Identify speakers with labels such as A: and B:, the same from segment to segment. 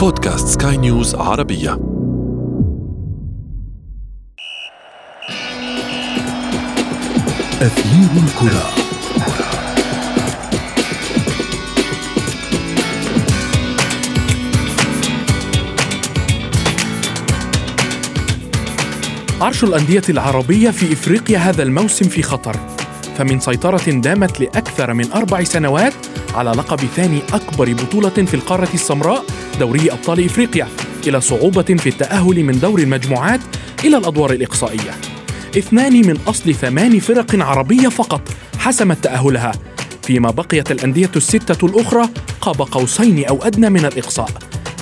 A: بودكاست سكاي نيوز عربية.
B: أثير الكرة.
C: عرش الأندية العربية في إفريقيا هذا الموسم في خطر فمن سيطرة دامت لأكثر من أربع سنوات على لقب ثاني أكبر بطولة في القارة السمراء دوري أبطال إفريقيا إلى صعوبة في التأهل من دور المجموعات إلى الأدوار الإقصائية. اثنان من أصل ثمان فرق عربية فقط حسمت تأهلها فيما بقيت الأندية الستة الأخرى قاب قوسين أو أدنى من الإقصاء.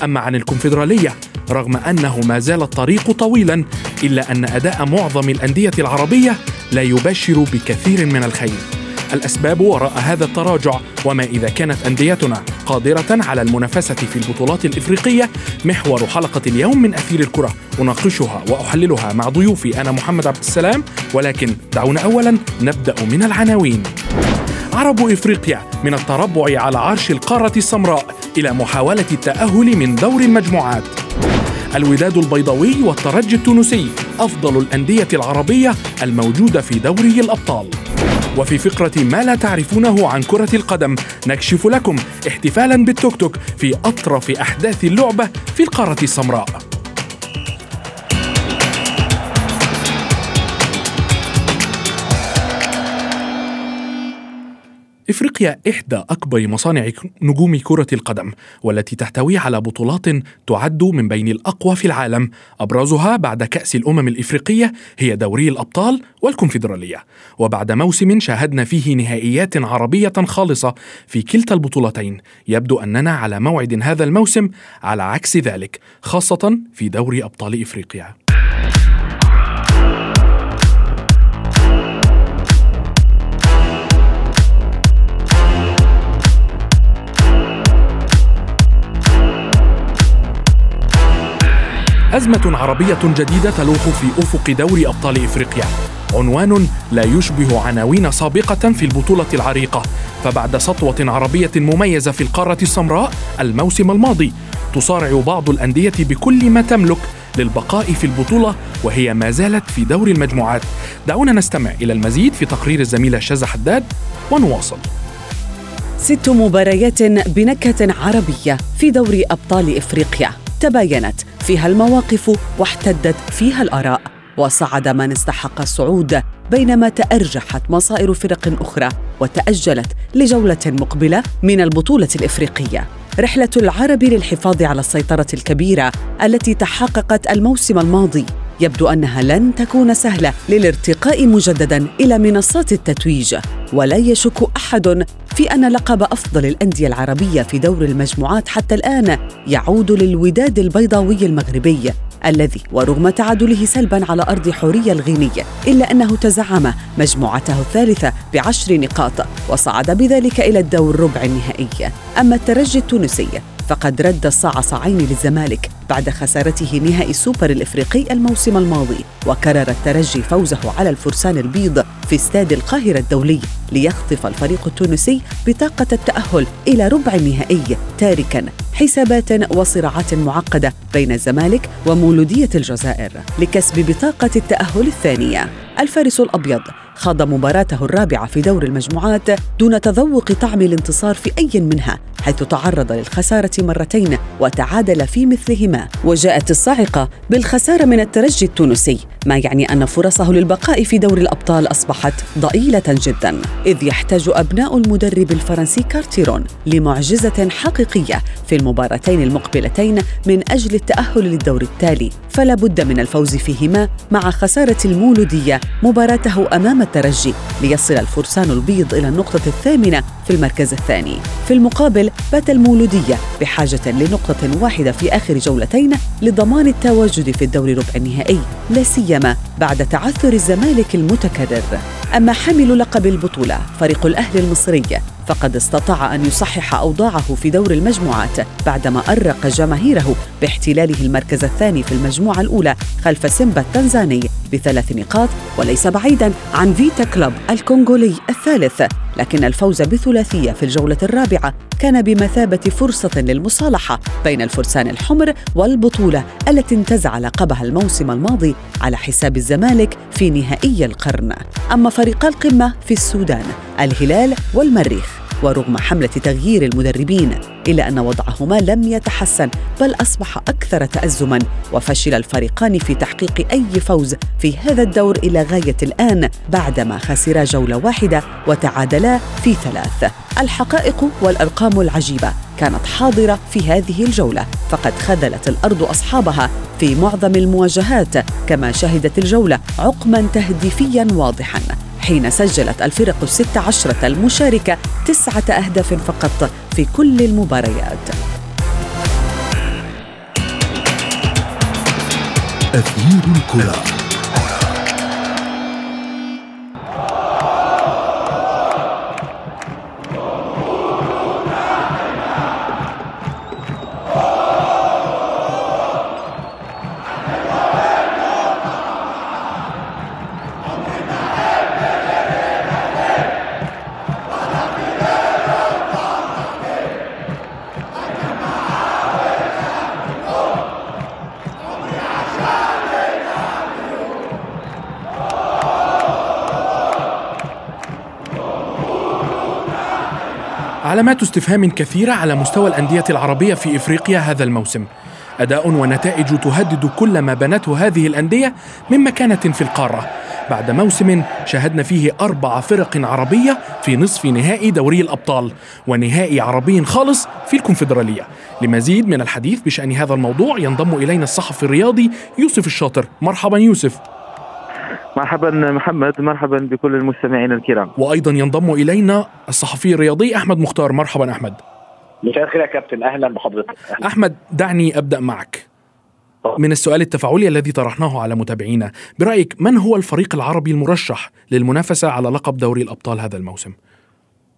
C: أما عن الكونفدرالية رغم أنه ما زال الطريق طويلا إلا أن أداء معظم الأندية العربية لا يبشر بكثير من الخير. الأسباب وراء هذا التراجع وما إذا كانت أنديتنا قادرة على المنافسة في البطولات الإفريقية. محور حلقة اليوم من أثير الكرة. أناقشها وأحللها مع ضيوفي أنا محمد عبد السلام ولكن دعونا أولا نبدأ من العناوين. عرب إفريقيا من التربع على عرش القارة السمراء إلى محاولة التأهل من دور المجموعات. الوداد البيضاوي والترجي التونسي أفضل الأندية العربية الموجودة في دوري الأبطال. وفي فقرة ما لا تعرفونه عن كرة القدم نكشف لكم احتفالا بالتوك توك في أطرف أحداث اللعبة في القارة السمراء. إفريقيا إحدى أكبر مصانع نجوم كرة القدم والتي تحتوي على بطولات تعد من بين الأقوى في العالم. أبرزها بعد كأس الأمم الإفريقية هي دوري الأبطال والكونفدرالية. وبعد موسم شاهدنا فيه نهائيات عربية خالصة في كلتا البطولتين يبدو أننا على موعد هذا الموسم على عكس ذلك خاصة في دوري أبطال إفريقيا. أزمة عربية جديدة تلوح في أفق دوري أبطال إفريقيا. عنوان لا يشبه عناوين سابقة في البطولة العريقة. فبعد سطوة عربية مميزة في القارة السمراء الموسم الماضي تصارع بعض الأندية بكل ما تملك للبقاء في البطولة وهي ما زالت في دور المجموعات. دعونا نستمع إلى المزيد في تقرير الزميلة شذى حداد ونواصل.
D: ست مباريات بنكهة عربية في دوري أبطال إفريقيا. تباينت فيها المواقف واحتدت فيها الآراء وصعد من استحق الصعود بينما تأرجحت مصائر فرق أخرى وتأجلت لجولة مقبلة من البطولة الإفريقية. رحلة العرب للحفاظ على السيطرة الكبيرة التي تحققت الموسم الماضي يبدو أنها لن تكون سهلة للارتقاء مجددا إلى منصات التتويج. ولا يشك أحد في أن لقب أفضل الأندية العربية في دور المجموعات حتى الآن يعود للوداد البيضاوي المغربي الذي ورغم تعادله سلبا على أرض حوريه الغينيه إلا أنه تزعم مجموعته الثالثة بعشر نقاط وصعد بذلك إلى الدور ربع النهائي. أما الترجي التونسي فقد رد الصاع صاعين للزمالك بعد خسارته نهائي السوبر الإفريقي الموسم الماضي وكرر الترجي فوزه على الفرسان البيض في استاد القاهرة الدولي ليخطف الفريق التونسي بطاقة التأهل إلى ربع النهائي تاركا حسابات وصراعات معقدة بين الزمالك ومولودية الجزائر لكسب بطاقة التأهل الثانية. الفارس الأبيض خاض مباراته الرابعة في دور المجموعات دون تذوق طعم الانتصار في أي منها حيث تعرض للخسارة مرتين وتعادل في مثلهما. وجاءت الصاعقة بالخسارة من الترجي التونسي ما يعني أن فرصه للبقاء في دور الأبطال أصبحت ضئيلة جدا. إذ يحتاج أبناء المدرب الفرنسي كارتيرون لمعجزة حقيقية في المباراتين المقبلتين من أجل التأهل للدور التالي. فلا بد من الفوز فيهما مع خسارة المولودية مباراته أمام الترجي ليصل الفرسان البيض إلى النقطة الثامنة في المركز الثاني. في المقابل بات المولودية بحاجة لنقطة واحدة في آخر جولتين لضمان التواجد في الدور ربع النهائي لا سيما بعد تعثر الزمالك المتكرر. أما حامل لقب البطولة فريق الأهلي المصري فقد استطاع أن يصحح أوضاعه في دور المجموعات بعدما أرق جماهيره باحتلاله المركز الثاني في المجموعة الأولى خلف سيمبا التنزاني بثلاث نقاط وليس بعيدا عن فيتا كلوب الكونغولي الثالث. لكن الفوز بثلاثية في الجولة الرابعة كان بمثابة فرصة للمصالحة بين الفرسان الحمر والبطولة التي انتزع لقبها الموسم الماضي على حساب الزمالك في نهائي القرن. أما فريق القمة في السودان الهلال والمريخ ورغم حملة تغيير المدربين إلا أن وضعهما لم يتحسن بل أصبح أكثر تأزما. وفشل الفريقان في تحقيق أي فوز في هذا الدور إلى غاية الآن بعدما خسرا جولة واحدة وتعادلا في ثلاث. الحقائق والأرقام العجيبة كانت حاضرة في هذه الجولة فقد خذلت الأرض أصحابها في معظم المواجهات كما شهدت الجولة عقما تهديفيا واضحا. حين سجلت الفرق الست عشرة المشاركة تسعة أهداف فقط في كل المباريات.
A: أثير الكرة.
C: علامات استفهام كثيرة على مستوى الأندية العربية في إفريقيا هذا الموسم. أداء ونتائج تهدد كل ما بنته هذه الأندية من مكانة في القارة. بعد موسم شاهدنا فيه أربع فرق عربية في نصف نهائي دوري الأبطال ونهائي عربي خالص في الكونفدرالية. لمزيد من الحديث بشأن هذا الموضوع ينضم إلينا الصحفي الرياضي يوسف الشاطر. مرحبا يوسف.
B: مرحبا محمد مرحبا بكل المستمعين الكرام.
C: وأيضا ينضم إلينا الصحفي الرياضي أحمد مختار. مرحبا أحمد.
E: مساء الخير يا كابتن. أهلا بحضرتك.
C: أحمد دعني أبدأ معك. من السؤال التفاعلي الذي طرحناه على متابعينا برأيك من هو الفريق العربي المرشح للمنافسة على لقب دوري الأبطال هذا الموسم؟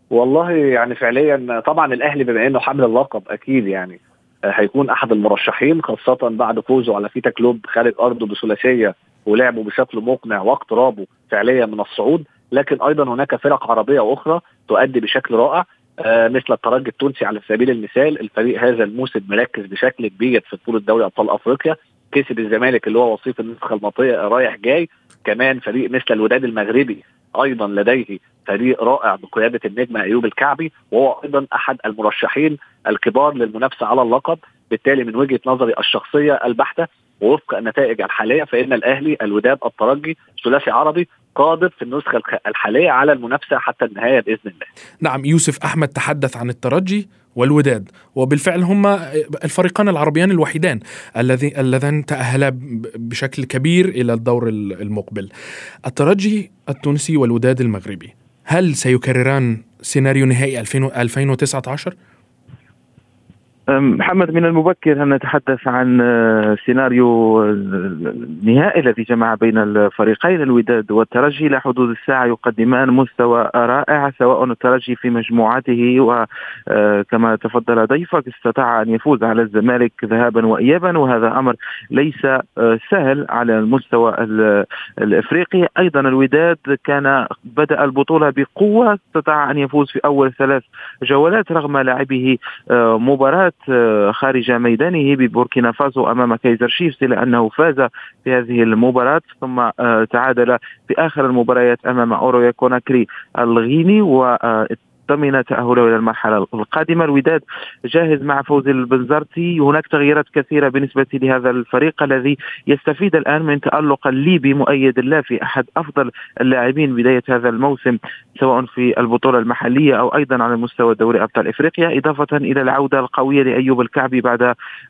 E: والله يعني فعليا طبعا الأهلي بما إنه حامل اللقب أكيد يعني. هيكون أحد المرشحين خاصة بعد فوزه على فيتا كلوب خارج أرضه بثلاثية ولعبوا بشكل مقنع واقترابه فعليا من الصعود. لكن أيضا هناك فرق عربية أخرى تؤدي بشكل رائع آه مثل الترجي التونسي على سبيل المثال. الفريق هذا الموسم مركز بشكل كبير في بطولة دوري أبطال أفريقيا. كسب الزمالك اللي هو وصيف النسخة الماضيه رايح جاي. كمان فريق مثل الوداد المغربي أيضا لديه فريق رائع بقيادة النجم أيوب الكعبي وهو أيضا أحد المرشحين الكبار للمنافسة على اللقب بالتالي من وجهة نظري الشخصية البحتة ووفق النتائج الحالية فإن الأهلي الوداد الترجي ثلاثي عربي قادر في النسخة الحالية على المنافسة حتى النهاية بإذن الله.
C: نعم يوسف أحمد تحدث عن الترجي والوداد وبالفعل هما الفريقان العربيان الوحيدان الذي اللذان تأهلا بشكل كبير إلى الدور المقبل الترجي التونسي والوداد المغربي هل سيكرران سيناريو نهائي 2019؟
B: محمد من المبكر أن نتحدث عن آه، سيناريو النهائي الذي جمع بين الفريقين الوداد والترجي. إلى حدود الساعة يقدمان مستوى رائع سواء الترجي في مجموعته وكما آه، تفضل ضيفك استطاع أن يفوز على الزمالك ذهابا وإيابا. وهذا أمر ليس آه، سهل على المستوى الإفريقي. أيضا الوداد كان بدأ البطولة بقوة استطاع أن يفوز في أول ثلاث جولات رغم لاعبه مباراة آه، خارج ميدانه ببوركينا فاسو أمام كايزر شيفز الا انه فاز في هذه المباراة ثم آه، تعادل في اخر المباريات أمام أورويا كوناكري الغيني و ضمن تأهله إلى المرحلة القادمة. الوداد جاهز مع فوز البنزرتي. هناك تغييرات كثيرة بالنسبة لهذا الفريق الذي يستفيد الآن من تألق الليبي مؤيد الله في أحد أفضل اللاعبين بداية هذا الموسم سواء في البطولة المحلية أو أيضا على مستوى دوري أبطال إفريقيا. إضافة إلى العودة القوية لأيوب الكعبي بعد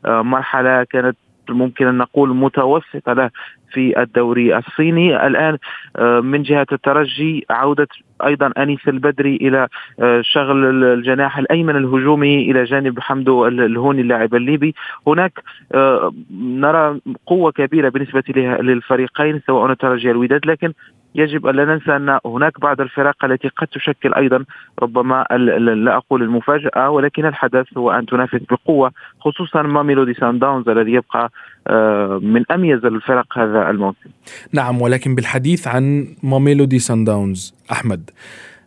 B: آه، مرحلة كانت ممكن أن نقول متوسطة له في الدوري الصيني. الآن آه، من جهة الترجي عودة أيضا أنيس البدري إلى آه، شغل الجناح الأيمن الهجومي إلى جانب حمدو الهوني اللاعب الليبي. هناك آه، نرى قوة كبيرة بالنسبة للفريقين سواء الترجي الوداد لكن يجب أن لا ننسى أن هناك بعض الفرق التي قد تشكل أيضا ربما لا أقول المفاجأة ولكن الحدث هو أن تنافس بقوة خصوصا ميلودي سان داونز الذي يبقى آه، من أميز الفرق هذا الموسم
C: نعم ولكن بالحديث عن ماميلودي سان داونز أحمد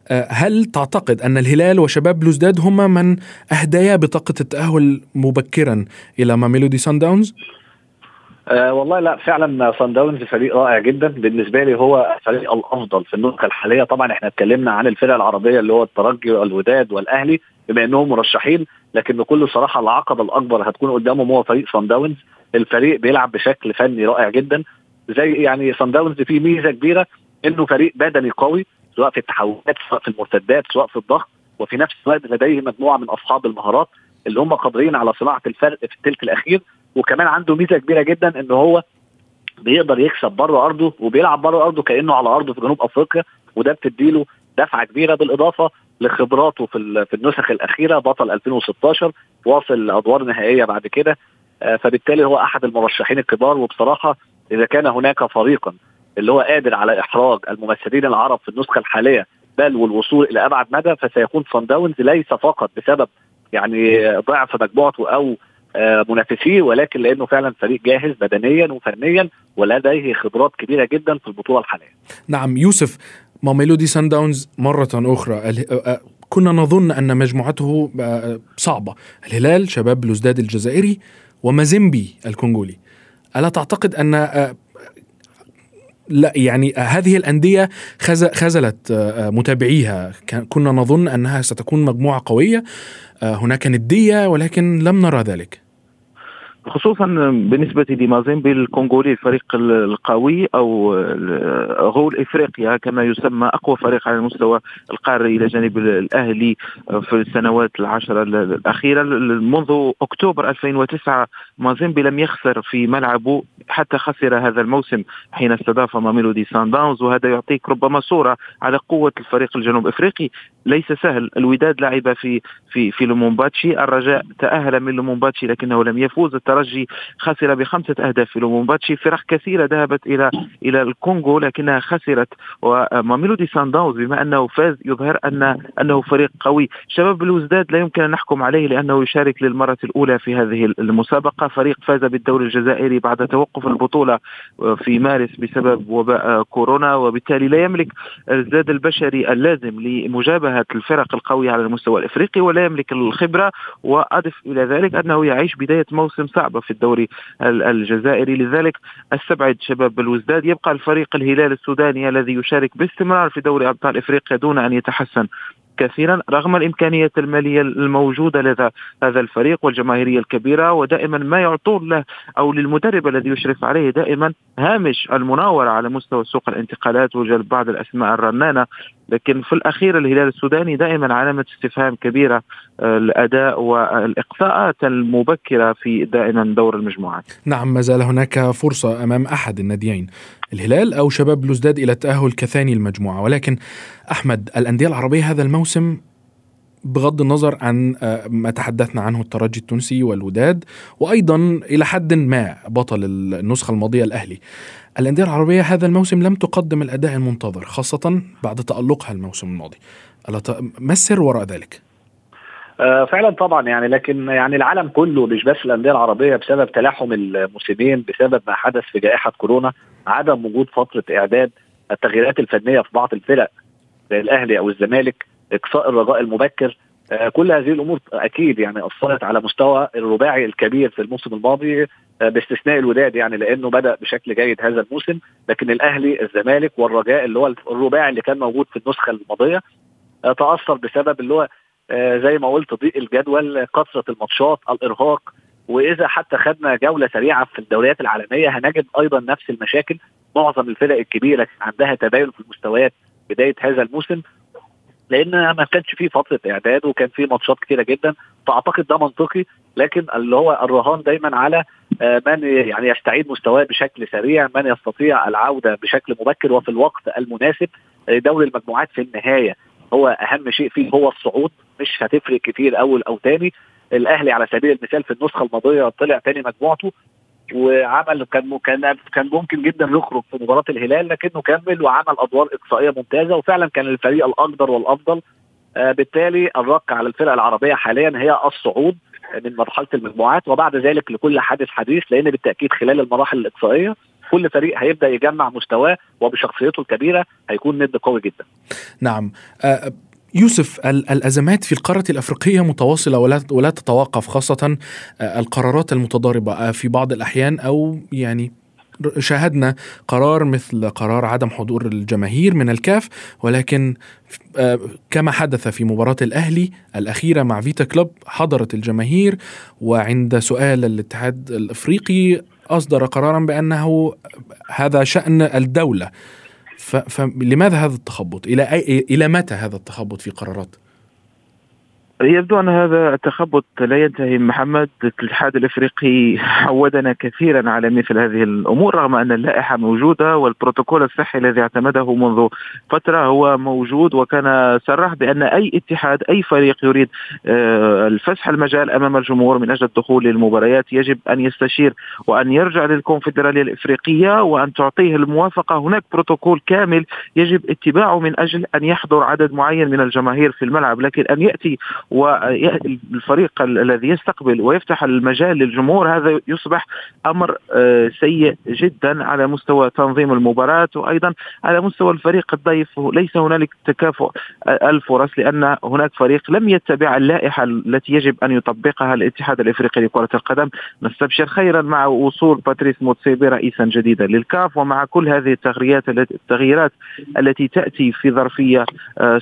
C: آه، هل تعتقد أن الهلال وشباب بلوزداد هما من أهديا بطاقة التأهل مبكرا إلى ماميلودي سان داونز؟
E: أه والله لا فعلا صن داونز فريق رائع جدا. بالنسبة لي هو الفريق الأفضل في النسخه الحالية. طبعا إحنا اتكلمنا عن الفرق العربية اللي هو الترجي والوداد والأهلي بما إنهم مرشحين لكن بكل صراحة العقبه الأكبر هتكون قدامهم هو فريق صن داونز الفريق بيلعب بشكل فني رائع جدا. زي يعني صن داونز فيه ميزة كبيرة إنه فريق بدني قوي سواء في التحولات سواء في المرتدات سواء في الضغط وفي نفس الوقت لديه مجموعة من أصحاب المهارات اللي هم قادرين على صناعة الفرق في الثلث الأخير. وكمان عنده ميزة كبيرة جدا إن هو بيقدر يكسب بره أرضه وبيلعب بره أرضه كأنه على أرضه في جنوب أفريقيا وده بتديله دفعة كبيرة بالإضافة لخبراته في في النسخ الأخيرة بطل 2016 واصل أدوار نهائية بعد كده آه، فبالتالي هو أحد المرشحين الكبار وبصراحة إذا كان هناك فريقا اللي هو قادر على إحراج الممثلين العرب في النسخة الحالية بل والوصول إلى أبعد مدى فسيكون صن داونز ليس فقط بسبب يعني ضعف مجموعته أو منافسيه ولكن لأنه فعلا فريق جاهز بدنيا وفنيا ولديه خبرات كبيرة جدا في البطولة الحالية.
C: نعم يوسف ميلودي سان داونز مرة أخرى آه، آه، كنا نظن أن مجموعته صعبة. الهلال شباب بلوزداد الجزائري ومازيمبي الكونغولي. ألا تعتقد أن لا يعني هذه الأندية خزلت متابعيها. كنا نظن أنها ستكون مجموعة قوية هناك ندية ولكن لم نرى ذلك.
B: خصوصا بالنسبة لمازيمبي الكونغولي الفريق القوي أو غول إفريقيا كما يسمى أقوى فريق على المستوى القاري إلى جانب الأهلي في السنوات العشرة الأخيرة. منذ أكتوبر 2009 مازيمبي لم يخسر في ملعبه حتى خسر هذا الموسم حين استضاف ماميلودي سان داونز وهذا يعطيك ربما صورة على قوة الفريق الجنوب إفريقي. ليس سهل الوداد لعب في في في لومومباتشي. الرجاء تأهل من لومومباتشي لكنه لم يفوز. خسر بخمسة أهداف لومومباتشي فرق كثيرة ذهبت إلى إلى الكونغو لكنها خسرت. وماميلودي سان داونز بما أنه فاز يظهر أن أنه فريق قوي. شباب الوزداد لا يمكن أن نحكم عليه لأنه يشارك للمرة الأولى في هذه المسابقة. فريق فاز بالدوري الجزائري بعد توقف البطولة في مارس بسبب وباء كورونا. وبالتالي لا يملك الزاد البشري اللازم لمجابهة الفرق القوية على المستوى الإفريقي ولا يملك الخبرة. وأضف إلى ذلك أنه يعيش بداية موسم صعب. صعبه في الدوري الجزائري. لذلك استبعد شباب الوزداد. يبقى الفريق الهلال السوداني الذي يشارك باستمرار في دوري أبطال إفريقيا دون أن يتحسن كثيرا رغم الإمكانيات المالية الموجودة لدى هذا الفريق والجماهيرية الكبيرة. ودائما ما يعطون له أو للمدرب الذي يشرف عليه دائما هامش المناورة على مستوى سوق الانتقالات. وجلب بعض الأسماء الرنانة لكن في الأخير الهلال السوداني دائما علامة استفهام كبيرة آه، الأداء والاقصاءات المبكرة في دائما دور المجموعات.
C: نعم ما زال هناك فرصة أمام أحد الناديين الهلال أو شباب بلوزداد إلى التأهل كثاني المجموعة ولكن أحمد الأندية العربية هذا الموسم بغض النظر عن آه، ما تحدثنا عنه الترجي التونسي والوداد وأيضا إلى حد ما بطل النسخة الماضية الأهلي الأندية العربية هذا الموسم لم تقدم الأداء المنتظر خاصة بعد تألقها الموسم الماضي ما السر وراء ذلك؟
E: آه فعلا طبعا يعني لكن يعني العالم كله مش بس الأندية العربية بسبب تلاحم الموسمين بسبب ما حدث في جائحة كورونا عدم وجود فترة إعداد التغييرات الفنية في بعض الفرق زي الأهلي أو الزمالك إقصاء الرجاء المبكر آه كل هذه الأمور أكيد يعني أثرت على مستوى الرباعي الكبير في الموسم الماضي آه، باستثناء الوداد يعني لأنه بدأ بشكل جيد هذا الموسم. لكن الأهلي الزمالك والرجاء اللي هو الرباعي اللي كان موجود في النسخة الماضية آه، تأثر بسبب اللي هو زي ما قلت ضيق الجدول كثرة الماتشات الإرهاق. وإذا حتى خدنا جولة سريعة في الدوريات العالمية هنجد أيضا نفس المشاكل. معظم الفرق الكبيرة عندها تباين في المستويات بداية هذا الموسم. لأن ما كانش فيه فترة إعداد وكان فيه ماتشات كتيرة جدا فأعتقد ده منطقي. لكن اللي هو الرهان دايما على آه، من يعني يستعيد مستواه بشكل سريع من يستطيع العودة بشكل مبكر وفي الوقت المناسب. دوري المجموعات في النهاية هو أهم شيء فيه هو الصعود مش هتفرق كتير أول أو تاني. الأهلي على سبيل المثال في النسخة الماضية طلع تاني مجموعته. وعمل كان كان كان ممكن جدا يخرج في مباراة الهلال لكنه كمل وعمل أدوار إقصائية ممتازة وفعلا كان الفريق الأقدر والأفضل آه بالتالي الرك على الفرقه العربية حاليا هي الصعود من مرحلة المجموعات وبعد ذلك لكل حادث حديث لأن بالتأكيد خلال المراحل الإقصائية كل فريق هيبدأ يجمع مستواه وبشخصيته الكبيرة هيكون ند قوي جدا.
C: نعم آه يوسف الأزمات في القارة الأفريقية متواصلة ولا ولا تتوقف خاصة القرارات المتضاربة في بعض الأحيان أو يعني شاهدنا قرار مثل قرار عدم حضور الجماهير من الكاف ولكن كما حدث في مباراة الأهلي الأخيرة مع فيتا كلوب حضرت الجماهير وعند سؤال الاتحاد الأفريقي أصدر قرارا بأنه هذا شأن الدولة. فلماذا هذا التخبط؟ إلى أي إلى متى هذا التخبط في قرارات؟
B: يبدو أن هذا التخبط لا ينتهي. محمد الاتحاد الأفريقي عودنا كثيرا على مثل هذه الأمور رغم أن اللائحة موجودة والبروتوكول الصحي الذي اعتمده منذ فترة هو موجود. وكان صرح بأن أي اتحاد أي فريق يريد الفسح المجال أمام الجمهور من أجل الدخول للمباريات يجب أن يستشير وأن يرجع للكونفدرالية الإفريقية وأن تعطيه الموافقة. هناك بروتوكول كامل يجب اتباعه من أجل أن يحضر عدد معين من الجماهير في الملعب لكن أن يأتي والفريق الذي يستقبل ويفتح المجال للجمهور هذا يصبح أمر سيء جدا على مستوى تنظيم المباراة وأيضا على مستوى الفريق الضيف. ليس هنالك تكافؤ الفرص لأن هناك فريق لم يتبع اللائحة التي يجب أن يطبقها الاتحاد الإفريقي لكرة القدم. نستبشر خيرا مع وصول باتريس موتسيبي رئيسا جديدا للكاف ومع كل هذه التغييرات التغييرات التي تأتي في ظرفية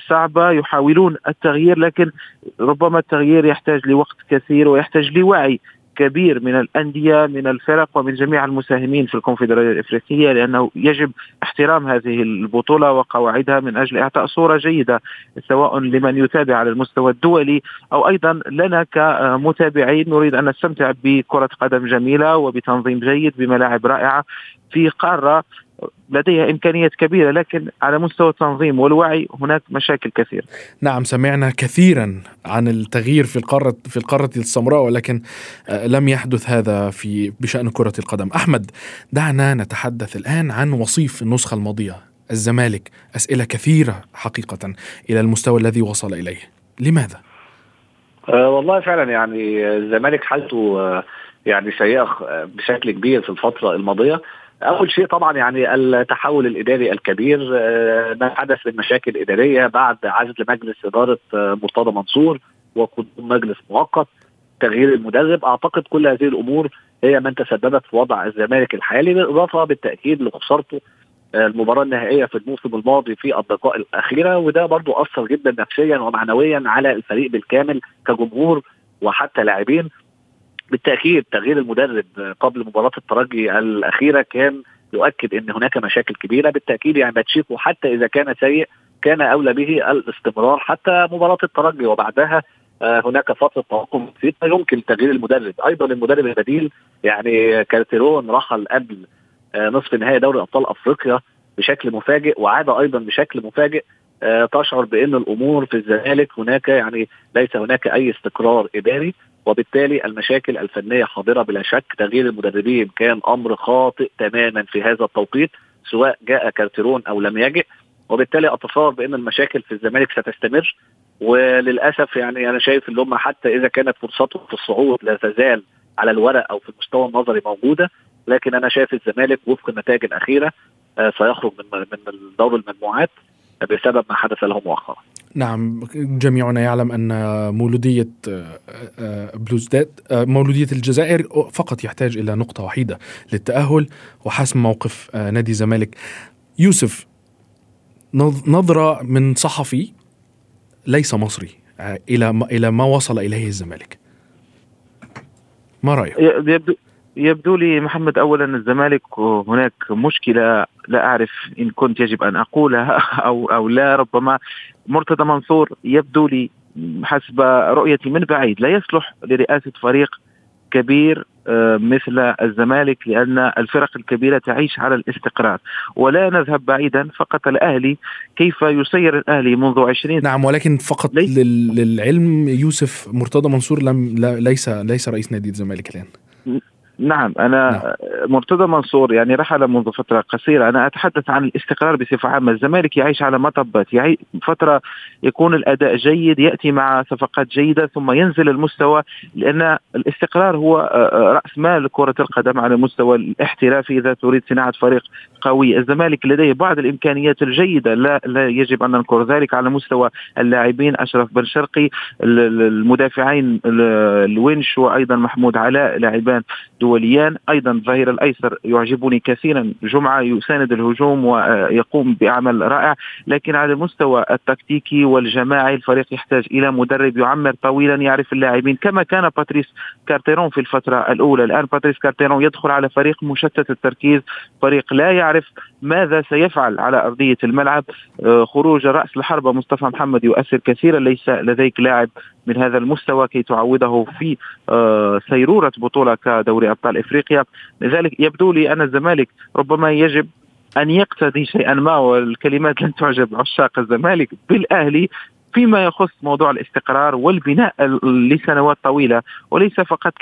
B: صعبة. يحاولون التغيير لكن ربما التغيير يحتاج لوقت كثير ويحتاج لوعي كبير من الأندية من الفرق ومن جميع المساهمين في الكونفدرالية الإفريقية لأنه يجب احترام هذه البطولة وقواعدها من أجل إعطاء صورة جيدة سواء لمن يتابع على المستوى الدولي أو أيضا لنا كمتابعين نريد أن نستمتع بكرة قدم جميلة وبتنظيم جيد بملاعب رائعة في قارة لديها إمكانيات كبيرة لكن على مستوى التنظيم والوعي هناك مشاكل كثيرة.
C: نعم سمعنا كثيرا عن التغيير في القارة في القارة السمراء ولكن لم يحدث هذا في بشأن كرة القدم. أحمد دعنا نتحدث الآن عن وصيف النسخة الماضية الزمالك أسئلة كثيرة حقيقة إلى المستوى الذي وصل إليه. لماذا؟
E: أه والله فعلا يعني الزمالك حالته يعني سيئة بشكل كبير في الفترة الماضية أول شيء طبعا يعني التحول الإداري الكبير ما حدث من مشاكل إدارية بعد عزل مجلس إدارة مرتضى منصور وقدوم مجلس مؤقت تغيير المدرب. أعتقد كل هذه الأمور هي من تسببت في وضع الزمالك الحالي بالإضافة بالتأكيد لخسارته المباراة النهائية في الموسم الماضي في الدقائق الأخيرة وده برضو أثر جدا نفسيا ومعنويا على الفريق بالكامل كجمهور وحتى لاعبين. بالتأكيد تغيير المدرب قبل مباراة الترجي الأخيرة كان يؤكد إن هناك مشاكل كبيرة. بالتأكيد يعني باتشيكو حتى إذا كان سيء كان أولى به الاستمرار حتى مباراة الترجي وبعدها هناك فترة توقف بسيطه يمكن تغيير المدرب. أيضا المدرب البديل يعني كارتيرون رحل قبل نصف نهائي دوري أبطال أفريقيا بشكل مفاجئ وعاد أيضا بشكل مفاجئ تشعر بأن الأمور في الزمالك هناك يعني ليس هناك أي استقرار إداري. وبالتالي المشاكل الفنية حاضرة بلا شك. تغيير المدربين كان أمر خاطئ تماما في هذا التوقيت سواء جاء كارتيرون أو لم يجئ. وبالتالي أتصور بأن المشاكل في الزمالك ستستمر. وللأسف يعني أنا شايف إن هم حتى إذا كانت فرصتهم في الصعود لا تزال على الورق أو في المستوى النظري موجودة. لكن أنا شايف الزمالك وفق النتائج الأخيرة سيخرج من من دور المجموعات بسبب ما حدث له مؤخرا.
C: نعم جميعنا يعلم أن مولودية بلوزداد مولودية الجزائر فقط يحتاج إلى نقطة وحيدة للتأهل وحسم موقف نادي الزمالك. يوسف نظرة من صحفي ليس مصري إلى ما إلى ما وصل إليه الزمالك. ما رأيك؟
B: يبدو يبدو لي محمد اولا الزمالك هناك مشكلة لا أعرف إن كنت يجب أن أقولها أو أو لا ربما مرتضى منصور يبدو لي حسب رؤيتي من بعيد لا يصلح لرئاسة فريق كبير مثل الزمالك لأن الفرق الكبيرة تعيش على الاستقرار. ولا نذهب بعيدا فقط الاهلي كيف يسير الأهلي منذ 20
C: نعم ولكن فقط ليس. للعلم يوسف مرتضى منصور لم ليس ليس رئيس نادي الزمالك الآن.
B: نعم أنا نعم. مرتضى منصور يعني رحل منذ فترة قصيرة. أنا أتحدث عن الاستقرار بصفة عامة. الزمالك يعيش على مطبات يعيش فترة يكون الأداء جيد يأتي مع صفقات جيدة ثم ينزل المستوى لأن الاستقرار هو آه، آه، رأس مال كرة القدم على المستوى الاحترافي إذا تريد صناعة فريق قوي. الزمالك لديه بعض الإمكانيات الجيدة. لا لا يجب أن ننكر ذلك على مستوى اللاعبين أشرف بن شرقي المدافعين الونش وأيضا محمود علاء لاعبان دوليان. أيضا الظهير الأيسر يعجبني كثيرا. جمعة يساند الهجوم ويقوم بأعمال رائع لكن على المستوى التكتيكي والجماعي الفريق يحتاج إلى مدرب يعمر طويلا يعرف اللاعبين كما كان باتريس كارتيرون في الفترة الأولى. الآن باتريس كارتيرون يدخل على فريق مشتت التركيز. فريق لا يعرف ماذا سيفعل على أرضية الملعب. آه، خروج رأس الحربة مصطفى محمد يؤثر كثيرا. ليس لديك لاعب من هذا المستوى كي تعوضه في آه، سيرورة بطولة كدوري أبطال إفريقيا لذلك يبدو لي أن الزمالك ربما يجب أن يقتدي شيئا ما والكلمات لن تعجب عشاق الزمالك بالأهلي فيما يخص موضوع الاستقرار والبناء لسنوات طويلة وليس فقط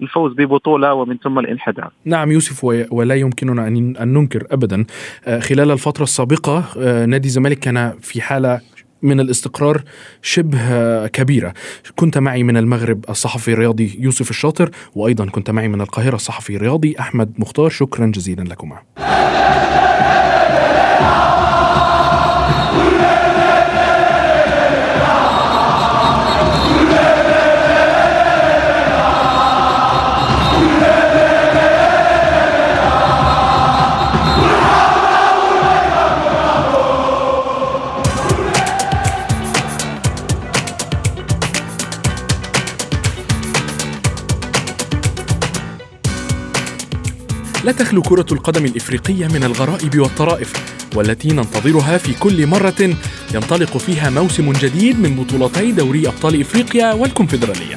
B: للفوز ببطولة ومن ثم الانحدار.
C: نعم يوسف ولا يمكننا أن ننكر ابدا آه، خلال الفترة السابقة آه، نادي الزمالك كان في حالة من الاستقرار شبه كبيرة. كنت معي من المغرب الصحفي الرياضي يوسف الشاطر وأيضا كنت معي من القاهرة الصحفي الرياضي أحمد مختار. شكرا جزيلا لكما. تخلو كرة القدم الإفريقية من الغرائب والطرائف والتي ننتظرها في كل مرة ينطلق فيها موسم جديد من بطولتي دوري أبطال إفريقيا والكونفدرالية.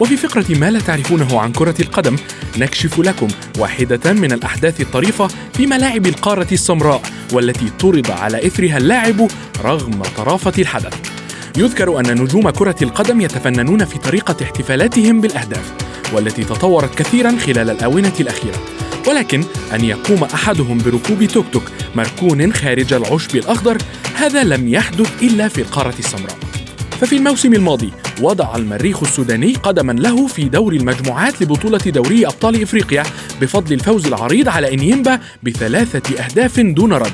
C: وفي فقرة ما لا تعرفونه عن كرة القدم نكشف لكم واحدة من الأحداث الطريفة في ملاعب القارة السمراء والتي طرد على إثرها اللاعب رغم طرافة الحدث. يذكر أن نجوم كرة القدم يتفننون في طريقة احتفالاتهم بالأهداف والتي تطورت كثيرا خلال الآونة الأخيرة. ولكن أن يقوم أحدهم بركوب توك توك مركون خارج العشب الأخضر هذا لم يحدث إلا في القارة السمراء. ففي الموسم الماضي وضع المريخ السوداني قدما له في دور المجموعات لبطولة دوري أبطال إفريقيا بفضل الفوز العريض على إنيمبا بثلاثة أهداف دون رد.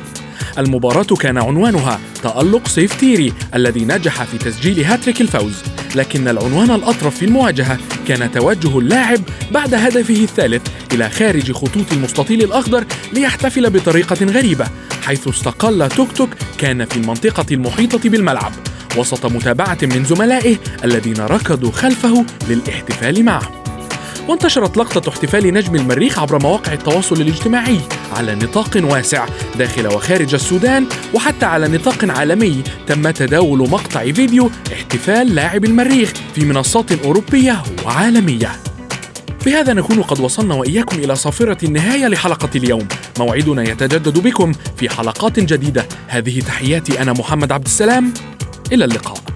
C: المباراة كان عنوانها تألق سيف تيري الذي نجح في تسجيل هاتريك الفوز. لكن العنوان الأطرف في المواجهة كان توجه اللاعب بعد هدفه الثالث إلى خارج خطوط المستطيل الأخضر ليحتفل بطريقة غريبة حيث استقل توك توك كان في المنطقة المحيطة بالملعب وسط متابعة من زملائه الذين ركضوا خلفه للاحتفال معه. وانتشرت لقطة احتفال نجم المريخ عبر مواقع التواصل الاجتماعي على نطاق واسع داخل وخارج السودان وحتى على نطاق عالمي تم تداول مقطع فيديو احتفال لاعب المريخ في منصات أوروبية وعالمية. بهذا نكون قد وصلنا وإياكم إلى صافرة النهاية لحلقة اليوم. موعدنا يتجدد بكم في حلقات جديدة. هذه تحياتي أنا محمد عبد السلام. إلى اللقاء.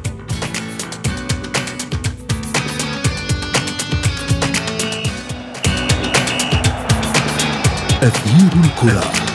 A: أثير الكرة.